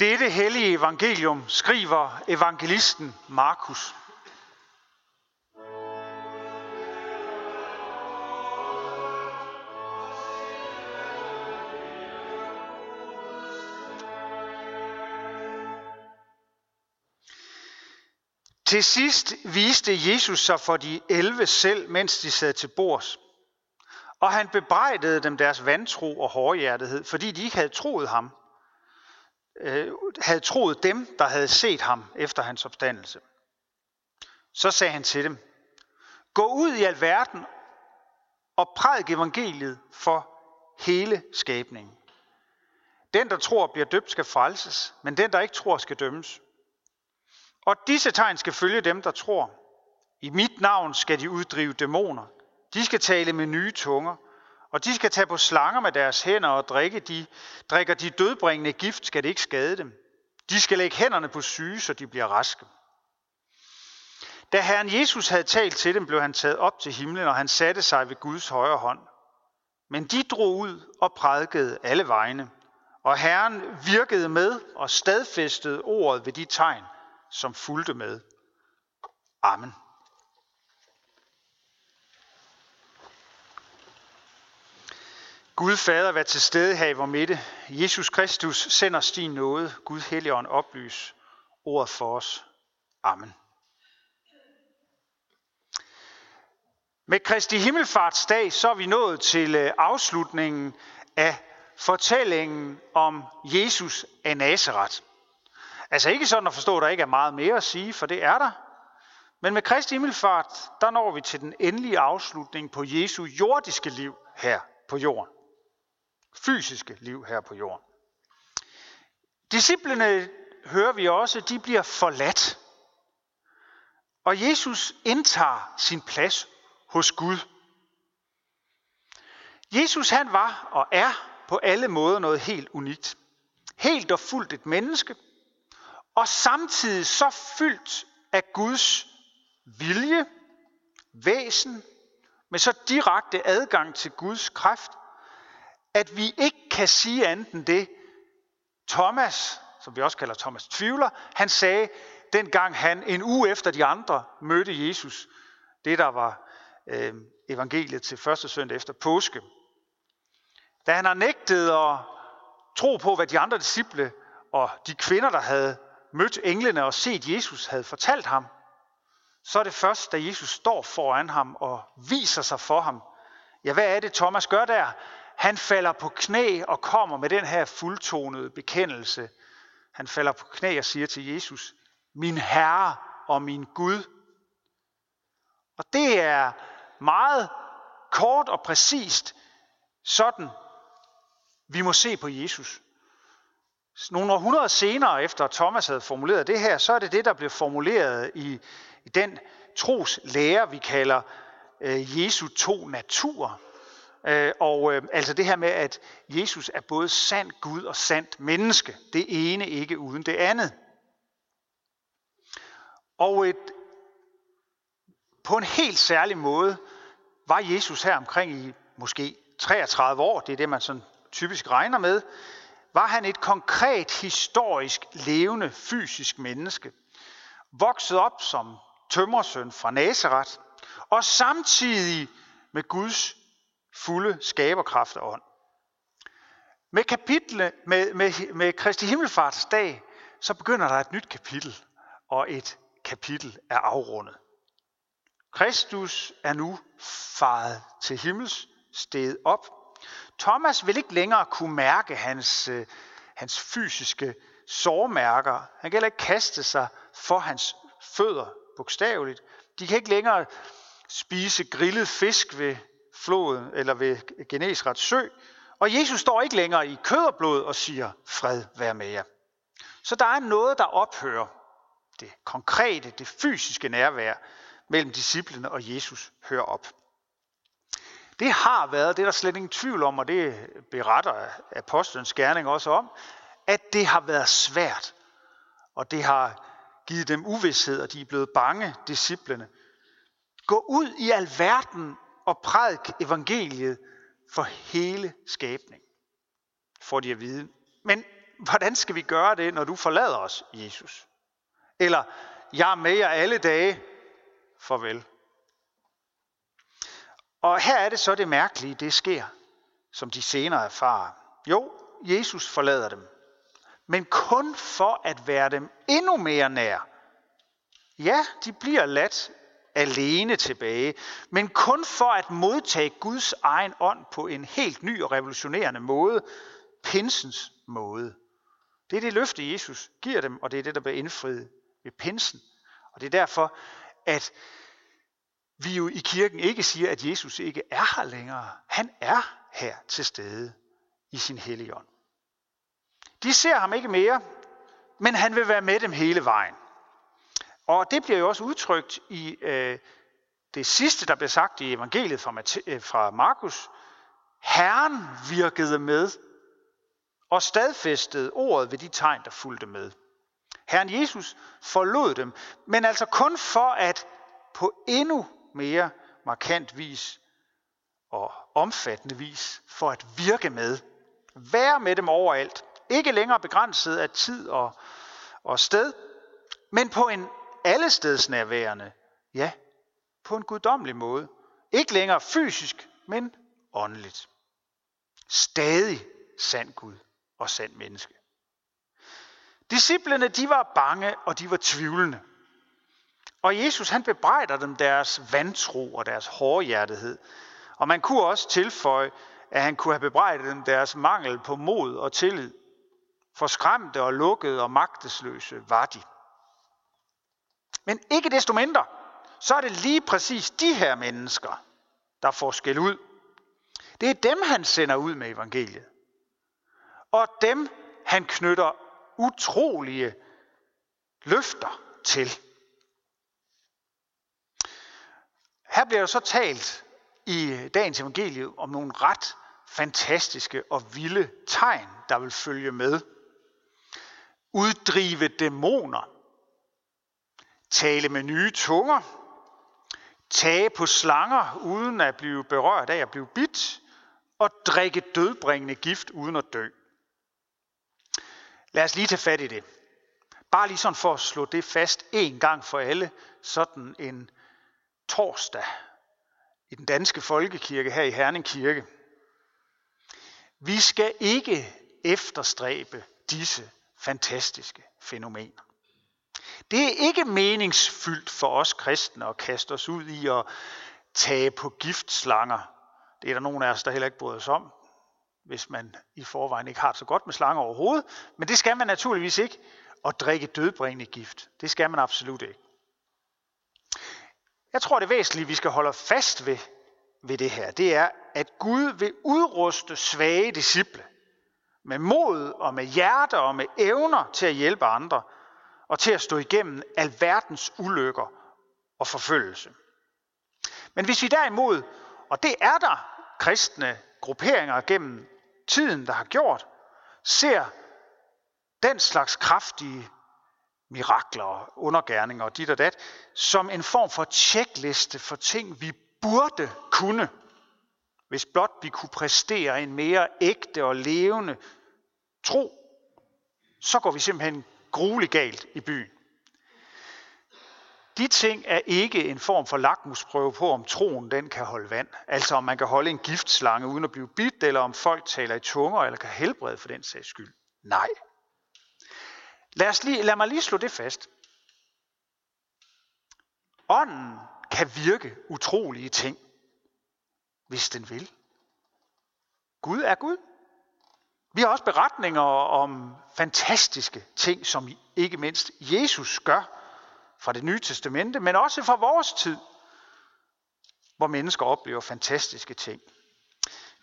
Dette hellige evangelium skriver evangelisten Markus. Til sidst viste Jesus sig for de elve selv, mens de sad til bords. Og han bebrejdede dem deres vantro og hårdhjertighed, fordi de ikke havde troet ham, øh, havde troet dem, der havde set ham efter hans opstandelse. Så sagde han til dem, gå ud i al verden og prædik evangeliet for hele skabningen. Den, der tror, bliver døbt, skal frelses, men den, der ikke tror, skal dømmes. Og disse tegn skal følge dem, der tror. I mit navn skal de uddrive dæmoner. De skal tale med nye tunger. Og de skal tage på slanger med deres hænder og drikke de, drikker de dødbringende gift, skal det ikke skade dem. De skal lægge hænderne på syge, så de bliver raske. Da Herren Jesus havde talt til dem, blev han taget op til himlen, og han satte sig ved Guds højre hånd. Men de drog ud og prædikede alle vegne. Og Herren virkede med og stadfæstede ordet ved de tegn, som fulgte med. Amen. Gud Fader, vær til stede her i vor midte. Jesus Kristus sender din nåde. Gud Helligånd oplys ordet for os. Amen. Med Kristi Himmelfartsdag så er vi nået til øh, afslutningen af fortællingen om Jesus af Nazareth. Altså ikke sådan at forstå, at der ikke er meget mere at sige, for det er der. Men med Kristi Himmelfart, der når vi til den endelige afslutning på Jesu jordiske liv her på jorden. Fysiske liv her på jorden. Disciplene, hører vi også, de bliver forladt. Og Jesus indtager sin plads hos Gud. Jesus han var og er på alle måder noget helt unikt. Helt og fuldt et menneske, og samtidig så fyldt af Guds vilje, væsen, med så direkte adgang til Guds kraft, at vi ikke kan sige andet end det, Thomas, som vi også kalder Thomas Tvivler, han sagde, dengang han en uge efter de andre mødte Jesus, det der var øh, evangeliet til første søndag efter påske. Da han har nægtet at tro på, hvad de andre disciple og de kvinder, der havde mødt englene og set Jesus havde fortalt ham, så er det først, da Jesus står foran ham og viser sig for ham. Ja, hvad er det, Thomas gør der? Han falder på knæ og kommer med den her fuldtonede bekendelse. Han falder på knæ og siger til Jesus, min Herre og min Gud. Og det er meget kort og præcist sådan, vi må se på Jesus. Nogle århundreder senere, efter Thomas havde formuleret det her, så er det det, der blev formuleret i, i den troslære, vi kalder øh, Jesu to naturer. Øh, og øh, altså det her med, at Jesus er både sand Gud og sandt menneske. Det ene ikke uden det andet. Og et, på en helt særlig måde var Jesus her omkring i måske 33 år. Det er det, man sådan typisk regner med var han et konkret, historisk, levende, fysisk menneske. Vokset op som tømmersøn fra Nazareth, og samtidig med Guds fulde skaberkraft og ånd. Med, kapitle, med, med, med Kristi Himmelfartsdag, så begynder der et nyt kapitel, og et kapitel er afrundet. Kristus er nu faret til himmels, sted op, Thomas vil ikke længere kunne mærke hans, øh, hans fysiske sårmærker. Han kan heller ikke kaste sig for hans fødder, bogstaveligt. De kan ikke længere spise grillet fisk ved floden eller ved Genesrets sø. Og Jesus står ikke længere i kød og blod og siger, fred vær med jer. Så der er noget, der ophører. Det konkrete, det fysiske nærvær mellem disciplene og Jesus hører op. Det har været, det er der slet ingen tvivl om, og det beretter apostlenes gerning også om, at det har været svært. Og det har givet dem uvidshed, og de er blevet bange, disciplene. Gå ud i alverden og prædik evangeliet for hele skabning, får de at vide. Men, hvordan skal vi gøre det, når du forlader os, Jesus? Eller, jeg er med jer alle dage, farvel. Og her er det så det mærkelige, det sker, som de senere erfarer. Jo, Jesus forlader dem, men kun for at være dem endnu mere nær. Ja, de bliver ladt alene tilbage, men kun for at modtage Guds egen ånd på en helt ny og revolutionerende måde, pinsens måde. Det er det løfte, Jesus giver dem, og det er det, der bliver indfriet ved pinsen. Og det er derfor, at vi jo i kirken ikke siger, at Jesus ikke er her længere. Han er her til stede i sin hellige ånd. De ser ham ikke mere, men han vil være med dem hele vejen. Og det bliver jo også udtrykt i øh, det sidste, der bliver sagt i evangeliet fra, øh, fra Markus. Herren virkede med og stadfæstede ordet ved de tegn, der fulgte med. Herren Jesus forlod dem, men altså kun for at på endnu mere markant vis og omfattende vis for at virke med. Være med dem overalt. Ikke længere begrænset af tid og, og sted, men på en allestedsnærværende, ja, på en guddommelig måde. Ikke længere fysisk, men åndeligt. Stadig sand Gud og sand menneske. Disciplene, de var bange, og de var tvivlende. Og Jesus, han bebrejder dem deres vantro og deres hårdhjertighed. Og man kunne også tilføje, at han kunne have bebrejdet dem deres mangel på mod og tillid. For skræmte og lukkede og magtesløse var de. Men ikke desto mindre, så er det lige præcis de her mennesker, der får skæld ud. Det er dem, han sender ud med evangeliet. Og dem, han knytter utrolige løfter til. Her bliver der så talt i dagens evangelium om nogle ret fantastiske og vilde tegn, der vil følge med. Uddrive dæmoner, tale med nye tunger, tage på slanger uden at blive berørt af at blive bidt, og drikke dødbringende gift uden at dø. Lad os lige tage fat i det. Bare lige sådan for at slå det fast en gang for alle, sådan en torsdag i den danske folkekirke her i Herning Kirke. Vi skal ikke efterstræbe disse fantastiske fænomener. Det er ikke meningsfyldt for os kristne at kaste os ud i at tage på giftslanger. Det er der nogen af os, der heller ikke bryder os om, hvis man i forvejen ikke har det så godt med slanger overhovedet. Men det skal man naturligvis ikke. at drikke dødbringende gift. Det skal man absolut ikke. Jeg tror, det væsentlige, vi skal holde fast ved, ved det her, det er, at Gud vil udruste svage disciple med mod og med hjerte og med evner til at hjælpe andre og til at stå igennem alverdens ulykker og forfølgelse. Men hvis vi derimod, og det er der kristne grupperinger gennem tiden, der har gjort, ser den slags kraftige mirakler og undergærninger og dit og dat, som en form for tjekliste for ting, vi burde kunne, hvis blot vi kunne præstere en mere ægte og levende tro, så går vi simpelthen grueligt galt i byen. De ting er ikke en form for lakmusprøve på, om troen den kan holde vand. Altså om man kan holde en giftslange uden at blive bidt, eller om folk taler i tunger, eller kan helbrede for den sags skyld. Nej, Lad, os lige, lad mig lige slå det fast. Ånden kan virke utrolige ting, hvis den vil. Gud er Gud. Vi har også beretninger om fantastiske ting, som ikke mindst Jesus gør fra det nye testamente, men også fra vores tid, hvor mennesker oplever fantastiske ting.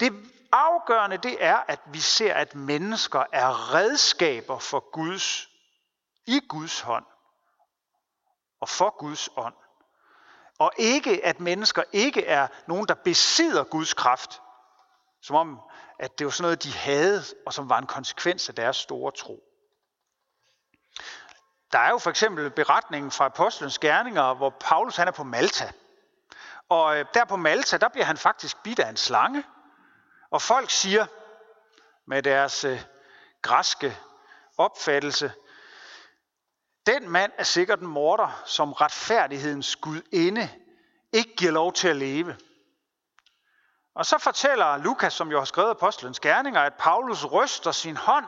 Det afgørende det er, at vi ser, at mennesker er redskaber for Guds i Guds hånd og for Guds ånd. Og ikke, at mennesker ikke er nogen, der besidder Guds kraft, som om, at det var sådan noget, de havde, og som var en konsekvens af deres store tro. Der er jo for eksempel beretningen fra Apostlenes Gerninger, hvor Paulus han er på Malta. Og øh, der på Malta, der bliver han faktisk bidt af en slange. Og folk siger med deres øh, græske opfattelse. Den mand er sikkert en morder, som retfærdighedens Gud inde ikke giver lov til at leve. Og så fortæller Lukas, som jo har skrevet Apostlenes Gerninger, at Paulus ryster sin hånd,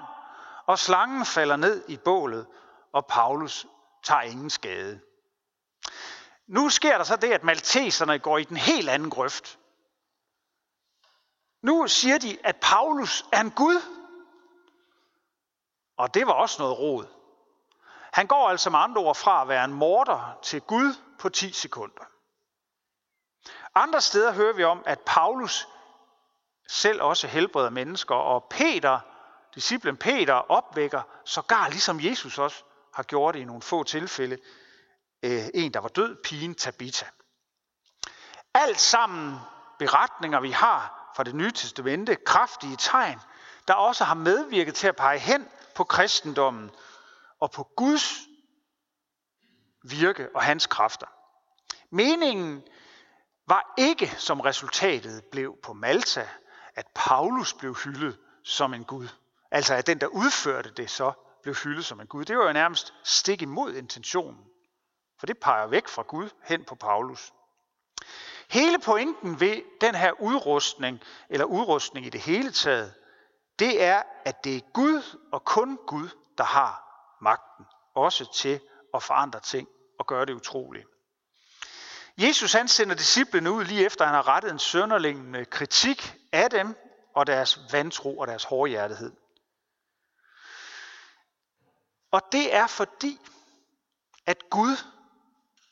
og slangen falder ned i bålet, og Paulus tager ingen skade. Nu sker der så det, at malteserne går i den helt anden grøft. Nu siger de, at Paulus er en Gud. Og det var også noget råd. Han går altså med andre ord fra at være en morder til Gud på 10 sekunder. Andre steder hører vi om, at Paulus selv også helbreder mennesker, og Peter, disciplen Peter, opvækker sågar ligesom Jesus også har gjort det i nogle få tilfælde, øh, en, der var død, pigen Tabitha. Alt sammen beretninger, vi har fra det nye testamente, kraftige tegn, der også har medvirket til at pege hen på kristendommen og på Guds virke og hans kræfter. Meningen var ikke, som resultatet blev på Malta, at Paulus blev hyldet som en Gud. Altså at den, der udførte det, så blev hyldet som en Gud. Det var jo nærmest stik imod intentionen. For det peger væk fra Gud hen på Paulus. Hele pointen ved den her udrustning, eller udrustning i det hele taget, det er, at det er Gud og kun Gud, der har magten. Også til at forandre ting og gøre det utroligt. Jesus han sender disciplene ud lige efter, han har rettet en sønderling med kritik af dem og deres vantro og deres hårdhjertighed. Og det er fordi, at Gud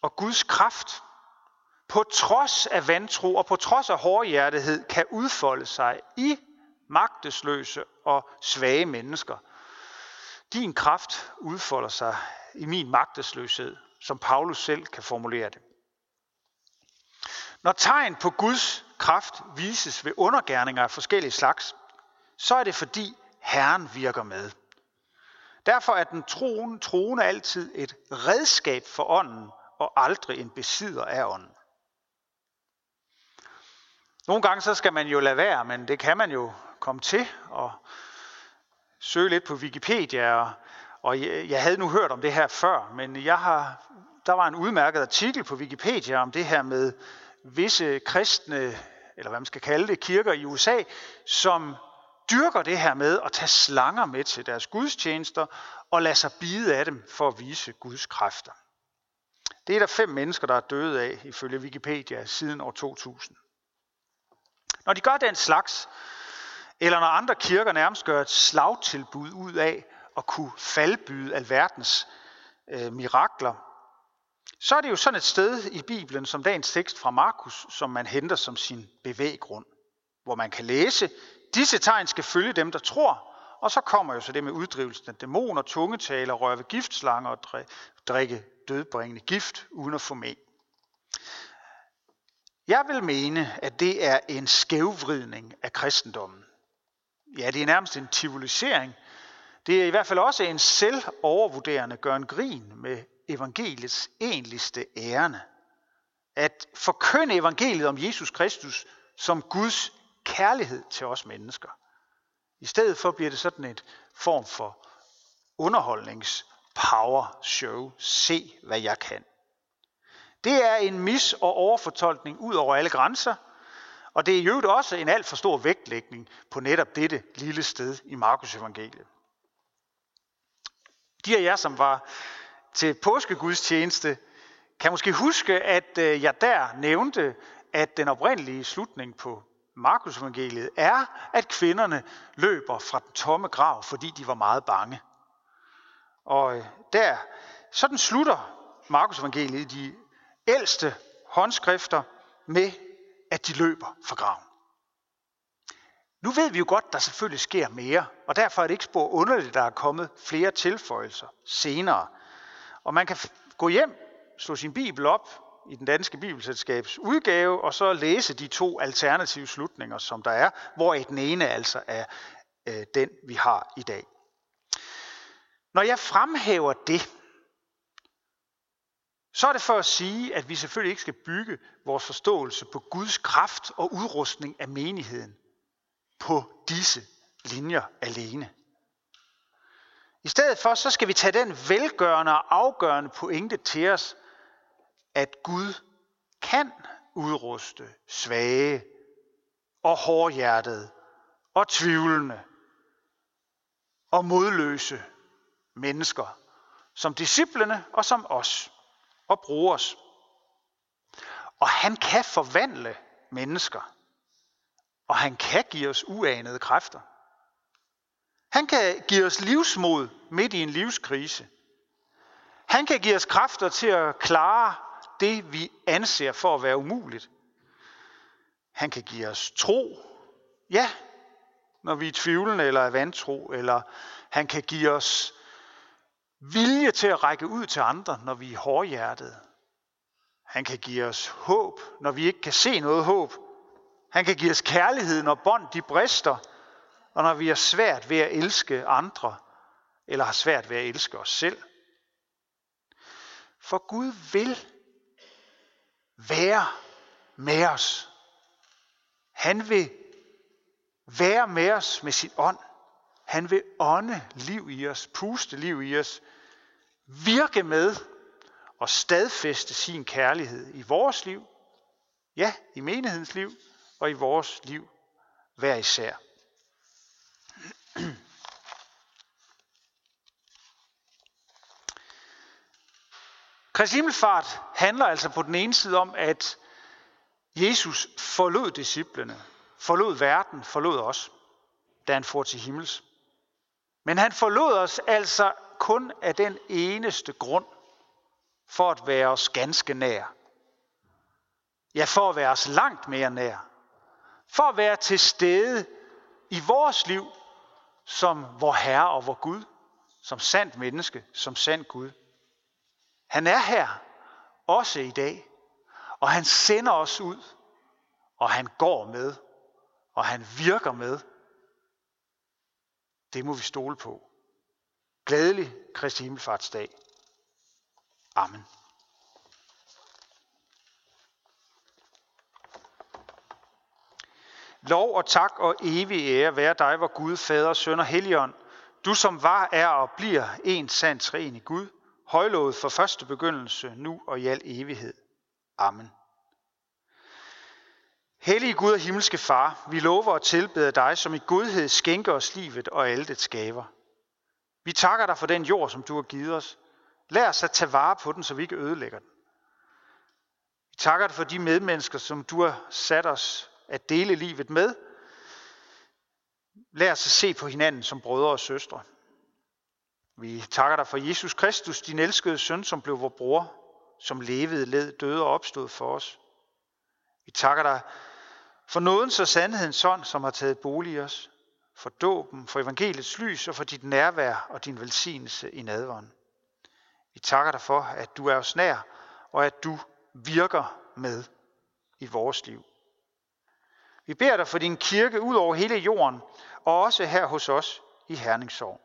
og Guds kraft på trods af vantro og på trods af hårdhjertighed kan udfolde sig i magtesløse og svage mennesker. Din kraft udfolder sig i min magtesløshed, som Paulus selv kan formulere det. Når tegn på Guds kraft vises ved undergærninger af forskellige slags, så er det fordi Herren virker med. Derfor er den troen, troende altid et redskab for ånden og aldrig en besidder af ånden. Nogle gange så skal man jo lade være, men det kan man jo komme til og søge lidt på Wikipedia. Og, og jeg, jeg havde nu hørt om det her før, men jeg har, der var en udmærket artikel på Wikipedia om det her med visse kristne, eller hvad man skal kalde det, kirker i USA, som dyrker det her med at tage slanger med til deres gudstjenester og lade sig bide af dem for at vise Guds kræfter. Det er der fem mennesker, der er døde af, ifølge Wikipedia, siden år 2000. Når de gør den slags, eller når andre kirker nærmest gør et slagtilbud ud af at kunne faldbyde alverdens øh, mirakler, så er det jo sådan et sted i Bibelen, som dagens tekst fra Markus, som man henter som sin bevæggrund, hvor man kan læse, disse tegn skal følge dem, der tror, og så kommer jo så det med uddrivelsen af dæmoner, tungetaler, røre ved giftslanger og drikke dødbringende gift uden at få med. Jeg vil mene, at det er en skævvridning af kristendommen. Ja, det er nærmest en tivolisering. Det er i hvert fald også en selvovervurderende gør en grin med evangeliets egentligste ærende. At forkynde evangeliet om Jesus Kristus som Guds kærlighed til os mennesker. I stedet for bliver det sådan et form for underholdnings power show. Se, hvad jeg kan. Det er en mis- og overfortolkning ud over alle grænser, og det er jo også en alt for stor vægtlægning på netop dette lille sted i Markus evangeliet. De af jer, som var til påskegudstjeneste, kan måske huske, at øh, jeg der nævnte, at den oprindelige slutning på Markus evangeliet er, at kvinderne løber fra den tomme grav, fordi de var meget bange. Og øh, der, sådan slutter Markus evangeliet de ældste håndskrifter med, at de løber fra graven. Nu ved vi jo godt, der selvfølgelig sker mere, og derfor er det ikke spor underligt, at der er kommet flere tilføjelser senere. Og man kan gå hjem, slå sin bibel op i den danske bibelselskabs udgave, og så læse de to alternative slutninger, som der er, hvor den ene altså er øh, den, vi har i dag. Når jeg fremhæver det, så er det for at sige, at vi selvfølgelig ikke skal bygge vores forståelse på Guds kraft og udrustning af menigheden på disse linjer alene. I stedet for, så skal vi tage den velgørende og afgørende pointe til os, at Gud kan udruste svage og hårdhjertede og tvivlende og modløse mennesker, som disciplene og som os og bruge os. Og han kan forvandle mennesker, og han kan give os uanede kræfter. Han kan give os livsmod midt i en livskrise. Han kan give os kræfter til at klare det, vi anser for at være umuligt. Han kan give os tro, ja, når vi er tvivlende eller er vantro, eller han kan give os vilje til at række ud til andre, når vi er hårdhjertede. Han kan give os håb, når vi ikke kan se noget håb. Han kan give os kærlighed, når bånd de brister, og når vi har svært ved at elske andre, eller har svært ved at elske os selv. For Gud vil være med os. Han vil være med os med sin ånd. Han vil ånde liv i os, puste liv i os, virke med og stadfæste sin kærlighed i vores liv, ja, i menighedens liv og i vores liv hver især. Kristi Himmelfart handler altså på den ene side om, at Jesus forlod disciplene, forlod verden, forlod os, da han for til himmels. Men han forlod os altså kun af den eneste grund for at være os ganske nær. Ja, for at være os langt mere nær. For at være til stede i vores liv som vor Herre og vor Gud, som sandt menneske, som sand Gud. Han er her, også i dag, og han sender os ud, og han går med, og han virker med. Det må vi stole på. Glædelig Kristi Himmelfartsdag. Amen. Lov og tak og evig ære være dig, hvor Gud, Fader, Søn og Helligånd, du som var, er og bliver en sand træen i Gud, højlovet for første begyndelse, nu og i al evighed. Amen. Hellige Gud og himmelske Far, vi lover og tilbeder dig, som i godhed skænker os livet og alle det skaber. Vi takker dig for den jord, som du har givet os. Lær os at tage vare på den, så vi ikke ødelægger den. Vi takker dig for de medmennesker, som du har sat os at dele livet med. Lad os at se på hinanden som brødre og søstre. Vi takker dig for Jesus Kristus, din elskede søn, som blev vores bror, som levede, led, døde og opstod for os. Vi takker dig for nådens og sandhedens ånd, som har taget bolig i os, for dåben, for evangeliets lys og for dit nærvær og din velsignelse i nadvånd. Vi takker dig for, at du er os nær, og at du virker med i vores liv. Vi beder dig for din kirke ud over hele jorden, og også her hos os i Herningsår.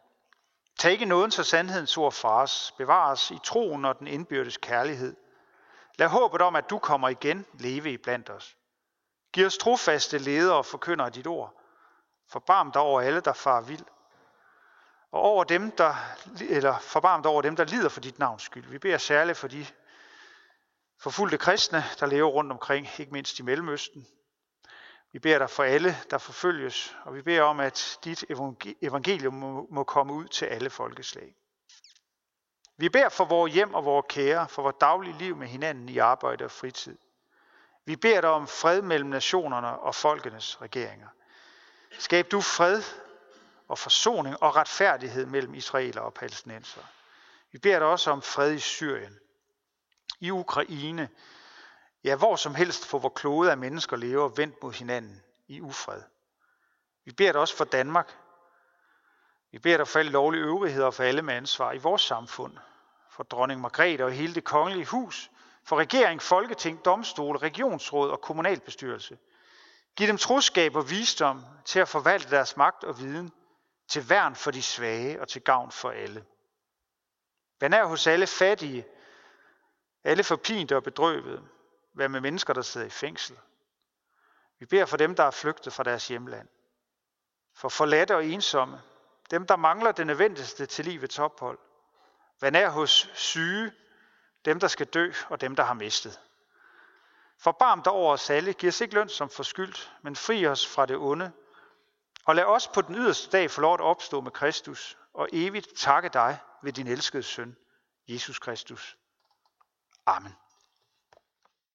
Tag ikke nåden så sandhedens ord fra os. Bevar os i troen og den indbyrdes kærlighed. Lad håbet om, at du kommer igen, leve i blandt os. Giv os trofaste ledere og forkynder dit ord. Forbarm dig over alle, der far vild. Og over dem, der, eller forbarm dig over dem, der lider for dit navns skyld. Vi beder særligt for de forfulgte kristne, der lever rundt omkring, ikke mindst i Mellemøsten. Vi beder dig for alle, der forfølges, og vi beder om, at dit evangelium må komme ud til alle folkeslag. Vi beder for vores hjem og vores kære, for vores daglige liv med hinanden i arbejde og fritid. Vi beder dig om fred mellem nationerne og folkenes regeringer. Skab du fred og forsoning og retfærdighed mellem israeler og palæstinenser. Vi beder dig også om fred i Syrien, i Ukraine, ja hvor som helst på hvor klode af mennesker lever vendt mod hinanden i ufred. Vi beder dig også for Danmark. Vi beder dig for alle lovlige øvrigheder og for alle med ansvar i vores samfund. For dronning Margrethe og hele det kongelige hus. For regering, folketing, domstole, regionsråd og kommunalbestyrelse. Giv dem troskab og visdom til at forvalte deres magt og viden til værn for de svage og til gavn for alle. Vær nær hos alle fattige, alle forpinte og bedrøvede. Vær med mennesker, der sidder i fængsel. Vi beder for dem, der er flygtet fra deres hjemland. For forladte og ensomme, dem der mangler det nødvendigste til livets ophold. Vær nær hos syge, dem der skal dø og dem der har mistet. Forbarm dig over os alle, giv os ikke løn som forskyldt, men fri os fra det onde. Og lad os på den yderste dag få lov at opstå med Kristus og evigt takke dig ved din elskede søn, Jesus Kristus. Amen.